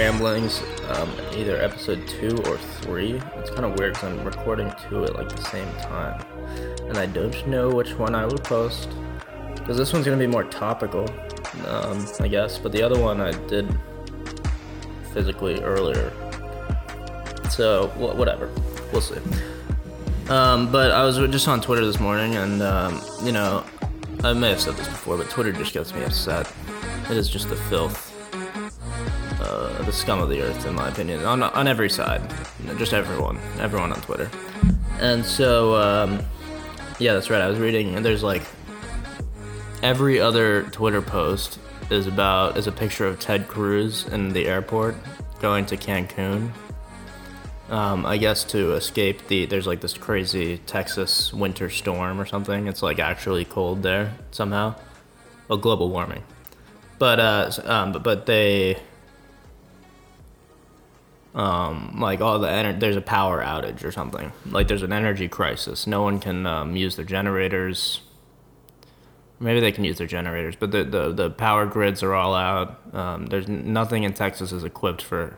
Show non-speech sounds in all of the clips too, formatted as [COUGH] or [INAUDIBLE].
Ramblings, um, either episode two or three. It's kind of weird because I'm recording two at like the same time. And I don't know which one I will post. Because this one's going to be more topical, um, I guess. But the other one I did physically earlier. So, wh- whatever. We'll see. Um, but I was just on Twitter this morning, and um, you know, I may have said this before, but Twitter just gets me upset. It is just the filth, the scum of the earth, in my opinion, on on every side. Just everyone, everyone on Twitter. And so, um, yeah, that's right. I was reading, and there's like every other Twitter post is about is a picture of Ted Cruz in the airport going to Cancun um, I guess to escape the there's like this crazy Texas winter storm or something. It's like actually cold there somehow. Well, global warming, but uh, um, but, but they um, like all the ener- there's a power outage or something. Like there's an energy crisis. No one can um, use their generators. Maybe they can use their generators, but the the, the power grids are all out. Um, there's nothing in Texas is equipped for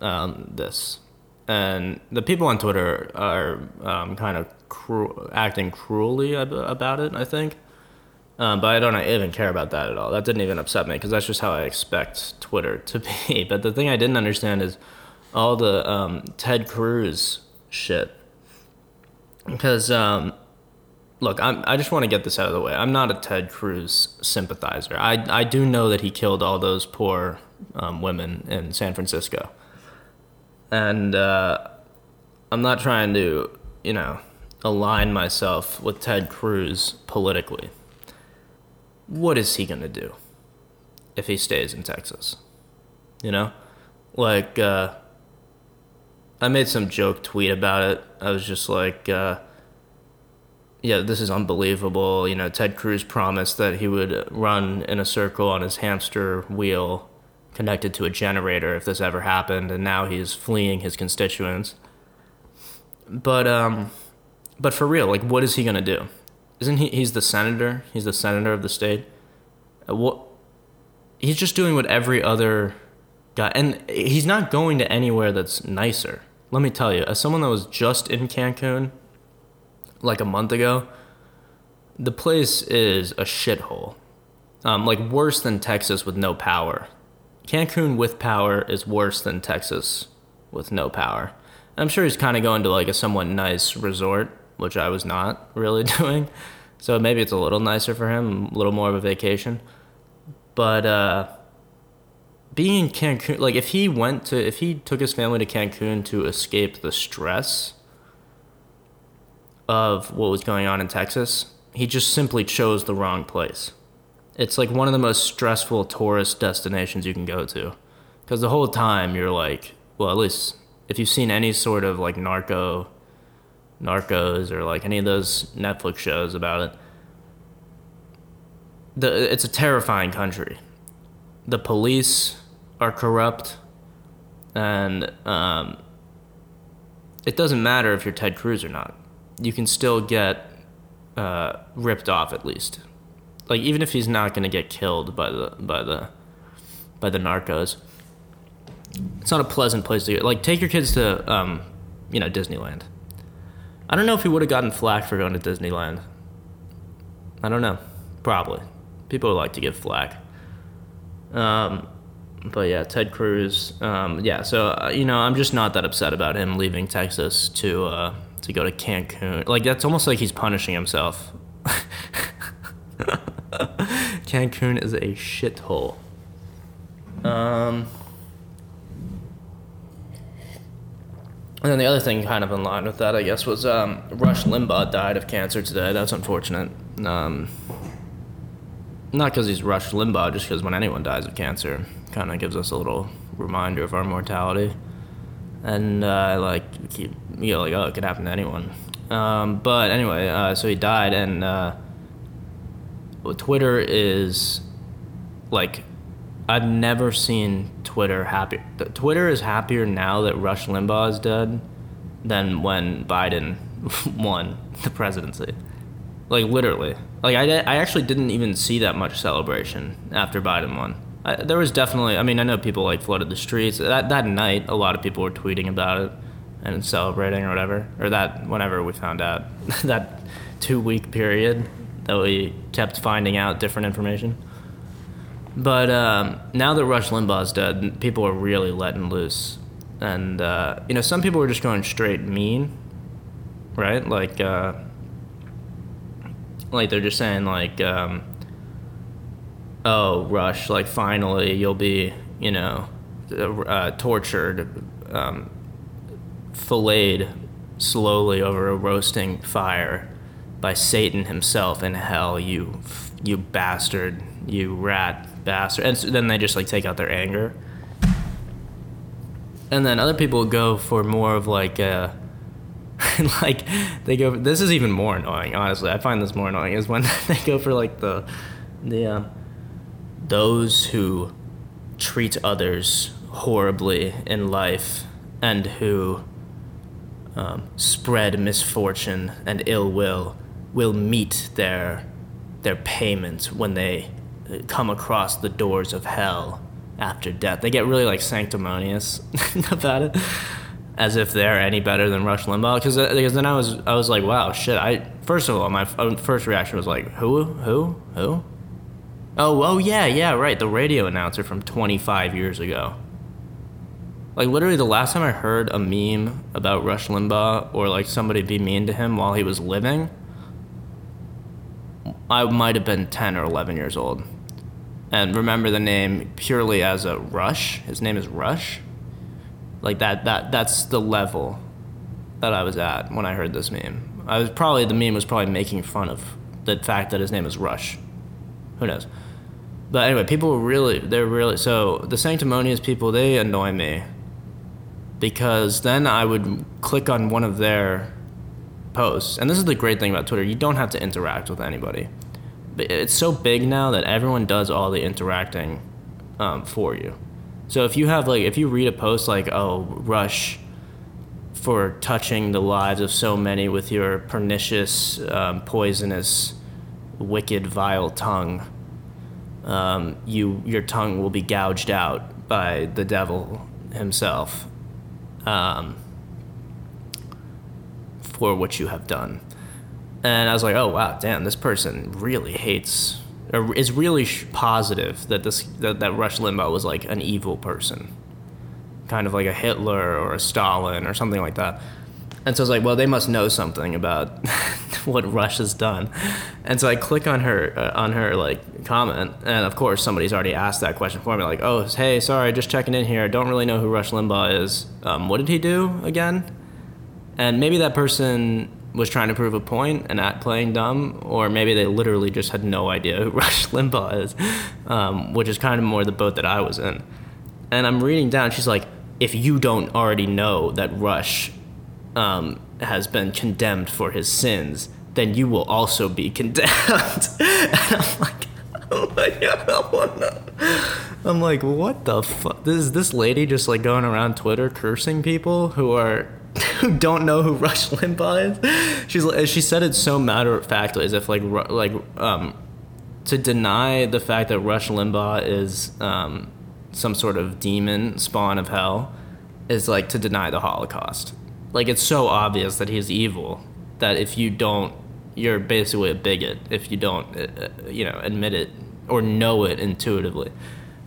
um, this and the people on Twitter are um, kind of cru- acting cruelly ab- about it. I think, um, but I don't even care about that at all. That didn't even upset me because that's just how I expect Twitter to [LAUGHS] be. But the thing I didn't understand is all the um, Ted Cruz shit. Because um, look, I'm, I just want to get this out of the way. I'm not a Ted Cruz sympathizer. I I do know that he killed all those poor um, women in San Francisco and uh, I'm not trying to, you know, align myself with Ted Cruz politically. What is he gonna do if he stays in Texas? You know, like uh, I made some joke tweet about it. I was just like, uh, yeah, this is unbelievable. You know, Ted Cruz promised that he would run in a circle on his hamster wheel connected to a generator if this ever happened, and now he's fleeing his constituents. But um, but for real, like, what is he gonna do? Isn't he? He's the senator. He's the senator of the state. Uh, what? He's just doing what every other guy, and he's not going to anywhere that's nicer. Let me tell you, as someone that was just in Cancun, like a month ago, the place is a shithole. Um, like worse than Texas with no power. Cancun with power is worse than Texas with no power. I'm sure he's kind of going to like a somewhat nice resort, which I was not [LAUGHS] really doing. So maybe it's a little nicer for him, a little more of a vacation. But uh, being in Cancun, like if he went to, if he took his family to Cancun to escape the stress of what was going on in Texas, he just simply chose the wrong place. It's like one of the most stressful tourist destinations you can go to. Because the whole time you're like, well, at least if you've seen any sort of like narco, narcos, or like any of those Netflix shows about it, the, it's a terrifying country. The police are corrupt, and um, it doesn't matter if you're Ted Cruz or not. You can still get uh, ripped off at least like even if he's not gonna get killed by the by the by the narcos, it's not a pleasant place to go. Like take your kids to um, you know Disneyland. I don't know if he would have gotten flack for going to Disneyland. I don't know. Probably. People like to give flack. Um, but yeah, Ted Cruz. Um, yeah, so uh, you know, I'm just not that upset about him leaving Texas to uh, to go to Cancun. Like that's almost like he's punishing himself. [LAUGHS] Cancun is a shithole. Um, and then the other thing, kind of in line with that, I guess, was um, Rush Limbaugh died of cancer today. That's unfortunate. Um, not because he's Rush Limbaugh, just because when anyone dies of cancer, kind of gives us a little reminder of our mortality. And uh, like, keep, you know, like, oh, it could happen to anyone. Um, but anyway, uh, so he died, and uh, Twitter is like I've never seen Twitter happy. Twitter is happier now that Rush Limbaugh is dead than when Biden [LAUGHS] won the presidency. Like literally, Like I, I actually didn't even see that much celebration after Biden won. I, there was definitely. I mean, I know people like flooded the streets that that night. A lot of people were tweeting about it and celebrating or whatever, or that whenever we found out [LAUGHS] that two week period that we kept finding out different information. But um, now that Rush Limbaugh's dead, people are really letting loose, and uh, you know some people are just going straight mean, right? Like, uh, like they're just saying like, um, "Oh, Rush, like finally you'll be, you know, uh, tortured, um, filleted slowly over a roasting fire by Satan himself in hell, you, you bastard, you rat." Bastard. And so then they just like take out their anger. And then other people go for more of like uh [LAUGHS] like they go this is even more annoying, honestly. I find this more annoying is when [LAUGHS] they go for like the the um, those who treat others horribly in life and who um, spread misfortune and ill will will meet their their payment when they come across the doors of hell after death. They get really like sanctimonious [LAUGHS] about it, as if they're any better than Rush Limbaugh. Because uh, because then I was I was like, wow, shit. I first of all, my uh, first reaction was like, who who who? Oh oh yeah yeah right, the radio announcer from 25 years ago. Like literally the last time I heard a meme about Rush Limbaugh or like somebody be mean to him while he was living, I might have been 10 or 11 years old and remember the name purely as a Rush. His name is Rush. Like that that that's the level that I was at when I heard this meme. I was probably the meme was probably making fun of the fact that his name is Rush. Who knows? But anyway, people really they're really so the sanctimonious people they annoy me because then I would click on one of their posts. And this is the great thing about Twitter, you don't have to interact with anybody it's so big now that everyone does all the interacting um, for you. So if you have like if you read a post like oh Rush for touching the lives of so many with your pernicious, um, poisonous, wicked, vile tongue, um, you your tongue will be gouged out by the devil himself um, for what you have done and I was like, oh wow, damn, this person really hates or is really positive that this that, that Rush Limbaugh was like an evil person, kind of like a Hitler or a Stalin or something like that. And so I was like, well, they must know something about [LAUGHS] what Rush has done. And so I click on her uh, on her like comment, and of course somebody's already asked that question for me, like, oh, hey, sorry, just checking in here. I don't really know who Rush Limbaugh is. Um, what did he do again? And maybe that person was trying to prove a point and not playing dumb, or maybe they literally just had no idea who [LAUGHS] Rush Limbaugh is, um, which is kind of more the boat that I was in. And I'm reading down, she's like, if you don't already know that Rush um, has been condemned for his sins, then you will also be [LAUGHS] condemned. [LAUGHS] and I'm like, oh I'm like, what the fuck? Is this lady just like going around Twitter cursing people who are [LAUGHS] who don't know who Rush Limbaugh is. She's she said it so matter of factly, as if like like um, to deny the fact that Rush Limbaugh is um, some sort of demon spawn of hell is like to deny the Holocaust. Like it's so obvious that he's evil that if you don't, you're basically a bigot if you don't, uh, uh you know, admit it or know it intuitively.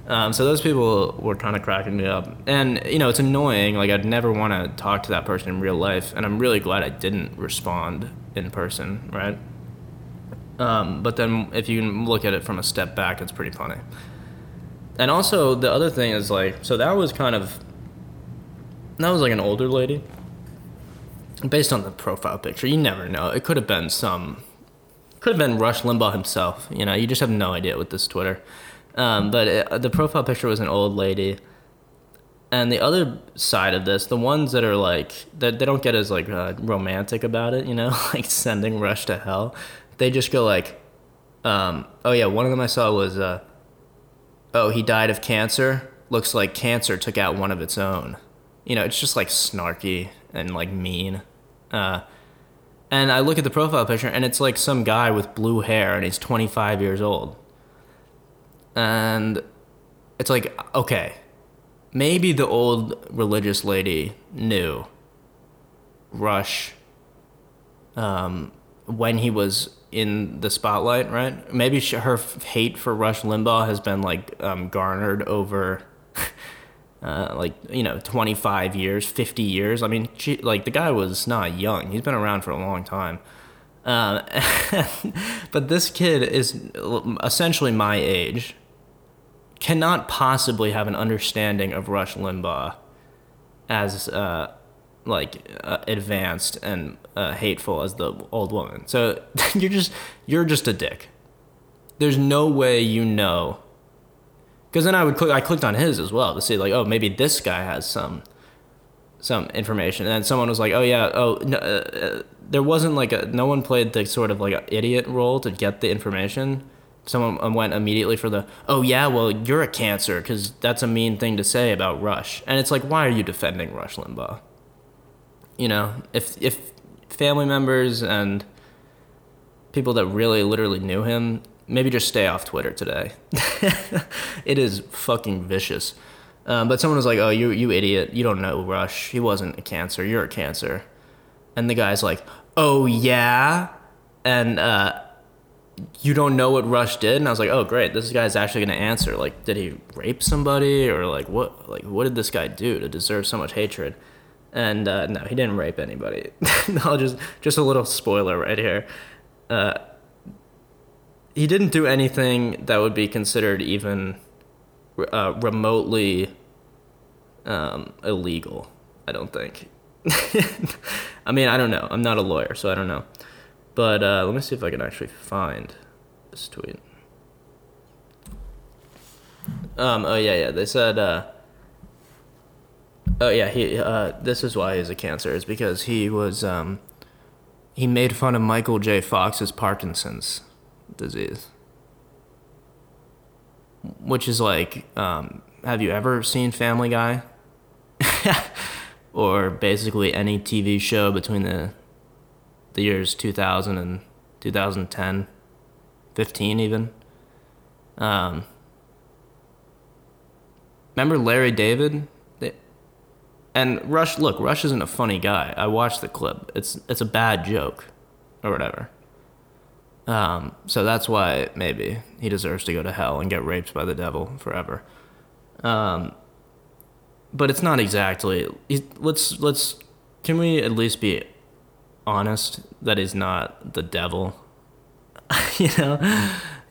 Um, so those people were kind of cracking me up, and you know it's annoying. Like I'd never want to talk to that person in real life, and I'm really glad I didn't respond in person, right? Um, but then if you look at it from a step back, it's pretty funny. And also the other thing is like, so that was kind of that was like an older lady. Based on the profile picture, you never know. It could have been some, could have been Rush Limbaugh himself. You know, you just have no idea with this Twitter. Um, but it, the profile picture was an old lady. And the other side of this, the ones that are like that they don't get as like uh, romantic about it, you know, [LAUGHS] like sending Rush to hell. They just go like, um, oh yeah, one of them I saw was, uh, oh he died of cancer. Looks like cancer took out one of its own. You know, it's just like snarky and like mean. Uh, And I look at the profile picture, and it's like some guy with blue hair, and he's 25 years old. And it's like, okay, maybe the old religious lady knew Rush um, when he was in the spotlight, right? Maybe she, her hate for Rush Limbaugh has been like um, garnered over. [LAUGHS] Uh, like you know 25 years 50 years i mean she, like the guy was not young he's been around for a long time uh, [LAUGHS] but this kid is essentially my age cannot possibly have an understanding of rush limbaugh as uh, like uh, advanced and uh, hateful as the old woman so [LAUGHS] you're just you're just a dick there's no way you know because then I would click. I clicked on his as well to see like, oh, maybe this guy has some some information. And then someone was like, oh yeah, oh no, uh, uh, there wasn't like a no one played the sort of like idiot role to get the information. Someone um, went immediately for the oh yeah, well you're a cancer because that's a mean thing to say about Rush. And it's like, why are you defending Rush Limbaugh? You know, if if family members and people that really literally knew him maybe just stay off Twitter today. [LAUGHS] it is fucking vicious. Um, but someone was like, "Oh, you you idiot! You don't know Rush. He wasn't a cancer. You're a cancer." And the guy's like, "Oh yeah," and uh, you don't know what Rush did. And I was like, "Oh great, this guy's actually gonna answer. Like, did he rape somebody or like what? Like, what did this guy do to deserve so much hatred?" And uh, no, he didn't rape anybody. [LAUGHS] no, just just a little spoiler right here. Uh, he didn't do anything that would be considered even uh, remotely um, illegal. I don't think. [LAUGHS] I mean, I don't know. I'm not a lawyer, so I don't know. But uh, let me see if I can actually find this tweet. Um. Oh yeah, yeah. They said. Uh, oh yeah. He. Uh, this is why he's a cancer. Is because he was. Um, he made fun of Michael J. Fox's Parkinson's disease. Which is like, um, have you ever seen Family Guy? [LAUGHS] or basically any TV show between the the years 2000 and 2010, 15 even. Um, remember Larry David? And Rush, look, Rush isn't a funny guy. I watched the clip. It's it's a bad joke, or whatever. Um, so that's why maybe he deserves to go to hell and get raped by the devil forever. Um, but it's not exactly. Let's let's. Can we at least be honest that he's not the devil? [LAUGHS] you know,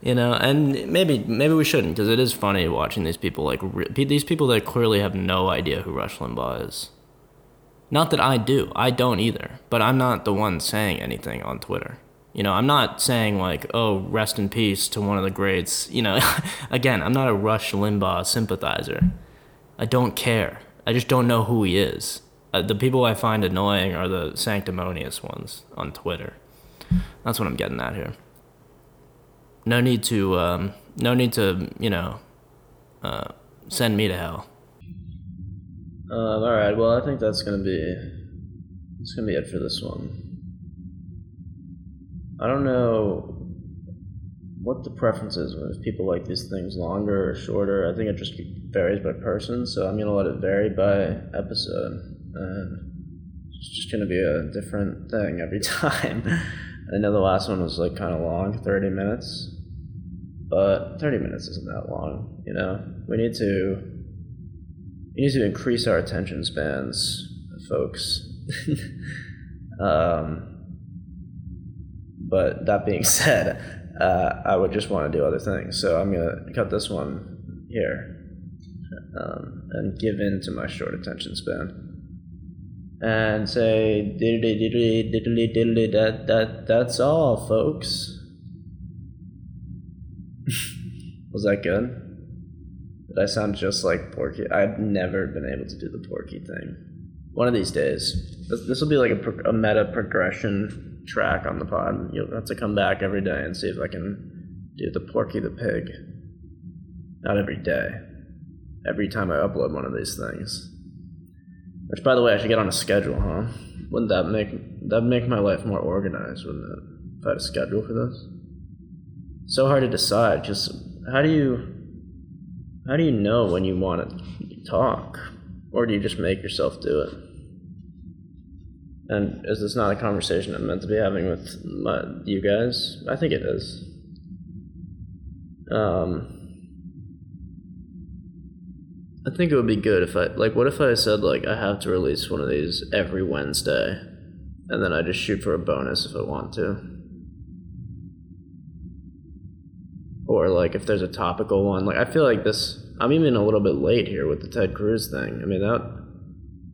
you know, and maybe maybe we shouldn't because it is funny watching these people like these people that clearly have no idea who Rush Limbaugh is. Not that I do, I don't either, but I'm not the one saying anything on Twitter. You know, I'm not saying like, oh, rest in peace to one of the greats. You know, [LAUGHS] again, I'm not a Rush Limbaugh sympathizer. I don't care. I just don't know who he is. Uh, the people I find annoying are the sanctimonious ones on Twitter. That's what I'm getting at here. No need to, um, no need to, you know, uh, send me to hell. Um, all right. Well, I think that's gonna be, that's gonna be it for this one. I don't know what the preference is if people like these things longer or shorter. I think it just varies by person, so I'm gonna let it vary by episode. And it's just gonna be a different thing every [LAUGHS] time. I know the last one was like kind of long, 30 minutes, but 30 minutes isn't that long, you know? We need to we need to increase our attention spans, folks. [LAUGHS] um, but that being [LAUGHS] said, uh, I would just want to do other things. So I'm going to cut this one here um, and give in to my short attention span. And say diddly diddly diddly diddly that that that's all, folks. [LAUGHS] Was that good? Did I sound just like Porky? I've never been able to do the Porky thing. One of these days, this will be like a, pro- a meta progression track on the pod. You'll have to come back every day and see if I can do the Porky the Pig. Not every day. Every time I upload one of these things. Which, by the way, I should get on a schedule, huh? Wouldn't that make that make my life more organized? Wouldn't it? If I had a schedule for this. So hard to decide. Just how do you how do you know when you want to talk, or do you just make yourself do it? And is this not a conversation I'm meant to be having with my, you guys? I think it is. Um, I think it would be good if I like. What if I said like I have to release one of these every Wednesday, and then I just shoot for a bonus if I want to. Or like if there's a topical one, like I feel like this. I'm even a little bit late here with the Ted Cruz thing. I mean that.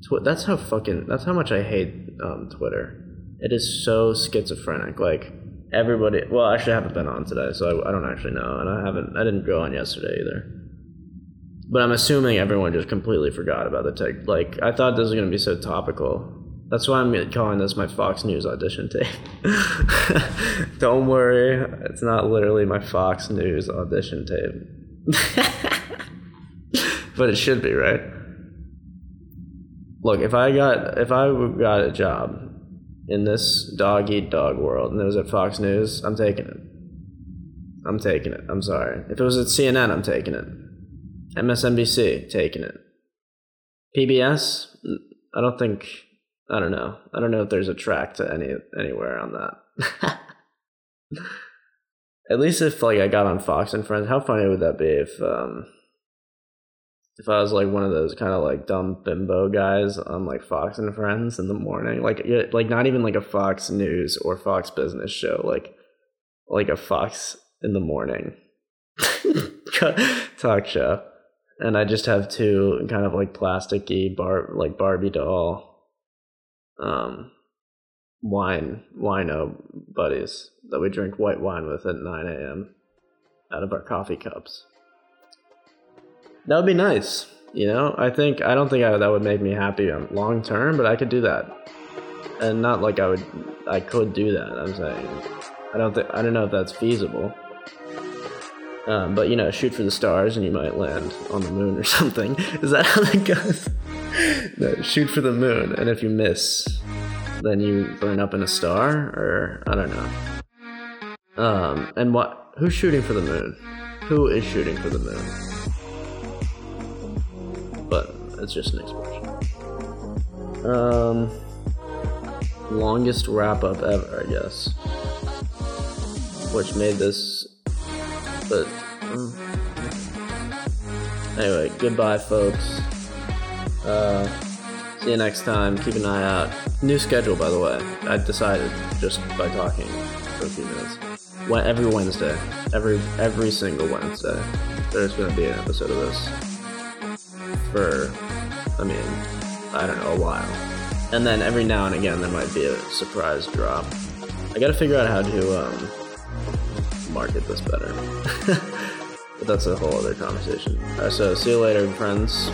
Tw- that's how fucking. That's how much I hate um, Twitter. It is so schizophrenic. Like everybody. Well, actually, I haven't been on today, so I, I don't actually know, and I haven't. I didn't go on yesterday either. But I'm assuming everyone just completely forgot about the tech. Like I thought this was gonna be so topical. That's why I'm calling this my Fox News audition tape. [LAUGHS] Don't worry, it's not literally my Fox News audition tape. [LAUGHS] but it should be, right? Look, if I got if I got a job in this dog eat dog world and it was at Fox News, I'm taking it. I'm taking it. I'm sorry. If it was at CNN, I'm taking it. MSNBC, taking it. PBS, I don't think. I don't know. I don't know if there's a track to any anywhere on that. [LAUGHS] At least if like I got on Fox and Friends, how funny would that be if um if I was like one of those kind of like dumb bimbo guys on like Fox and Friends in the morning, like like not even like a Fox News or Fox Business show, like like a Fox in the morning [LAUGHS] talk show, and I just have two kind of like plasticky bar like Barbie doll, um, wine wino buddies that we drink white wine with at nine a.m. out of our coffee cups. That would be nice. You know, I think I don't think I, that would make me happy long term, but I could do that, and not like I would. I could do that. I'm saying, I don't think I don't know if that's feasible. Um, but you know, shoot for the stars, and you might land on the moon or [LAUGHS] something. Is that how that goes? [LAUGHS] no, shoot for the moon, and if you miss, then you burn up in a star, or I don't know. Um, and what? Who's shooting for the moon? Who is shooting for the moon? but it's just an expression. Um, longest wrap up ever, I guess. Which made this, but um, anyway, goodbye, folks. Uh, see you next time. Keep an eye out. New schedule, by the way. I decided just by talking for a few minutes. Every Wednesday, every every single Wednesday, there's going to be an episode of this for, I mean, I don't know, a while. And then every now and again, there might be a surprise drop. I gotta figure out how to um, market this better. [LAUGHS] but that's a whole other conversation. Alright, so see you later, friends.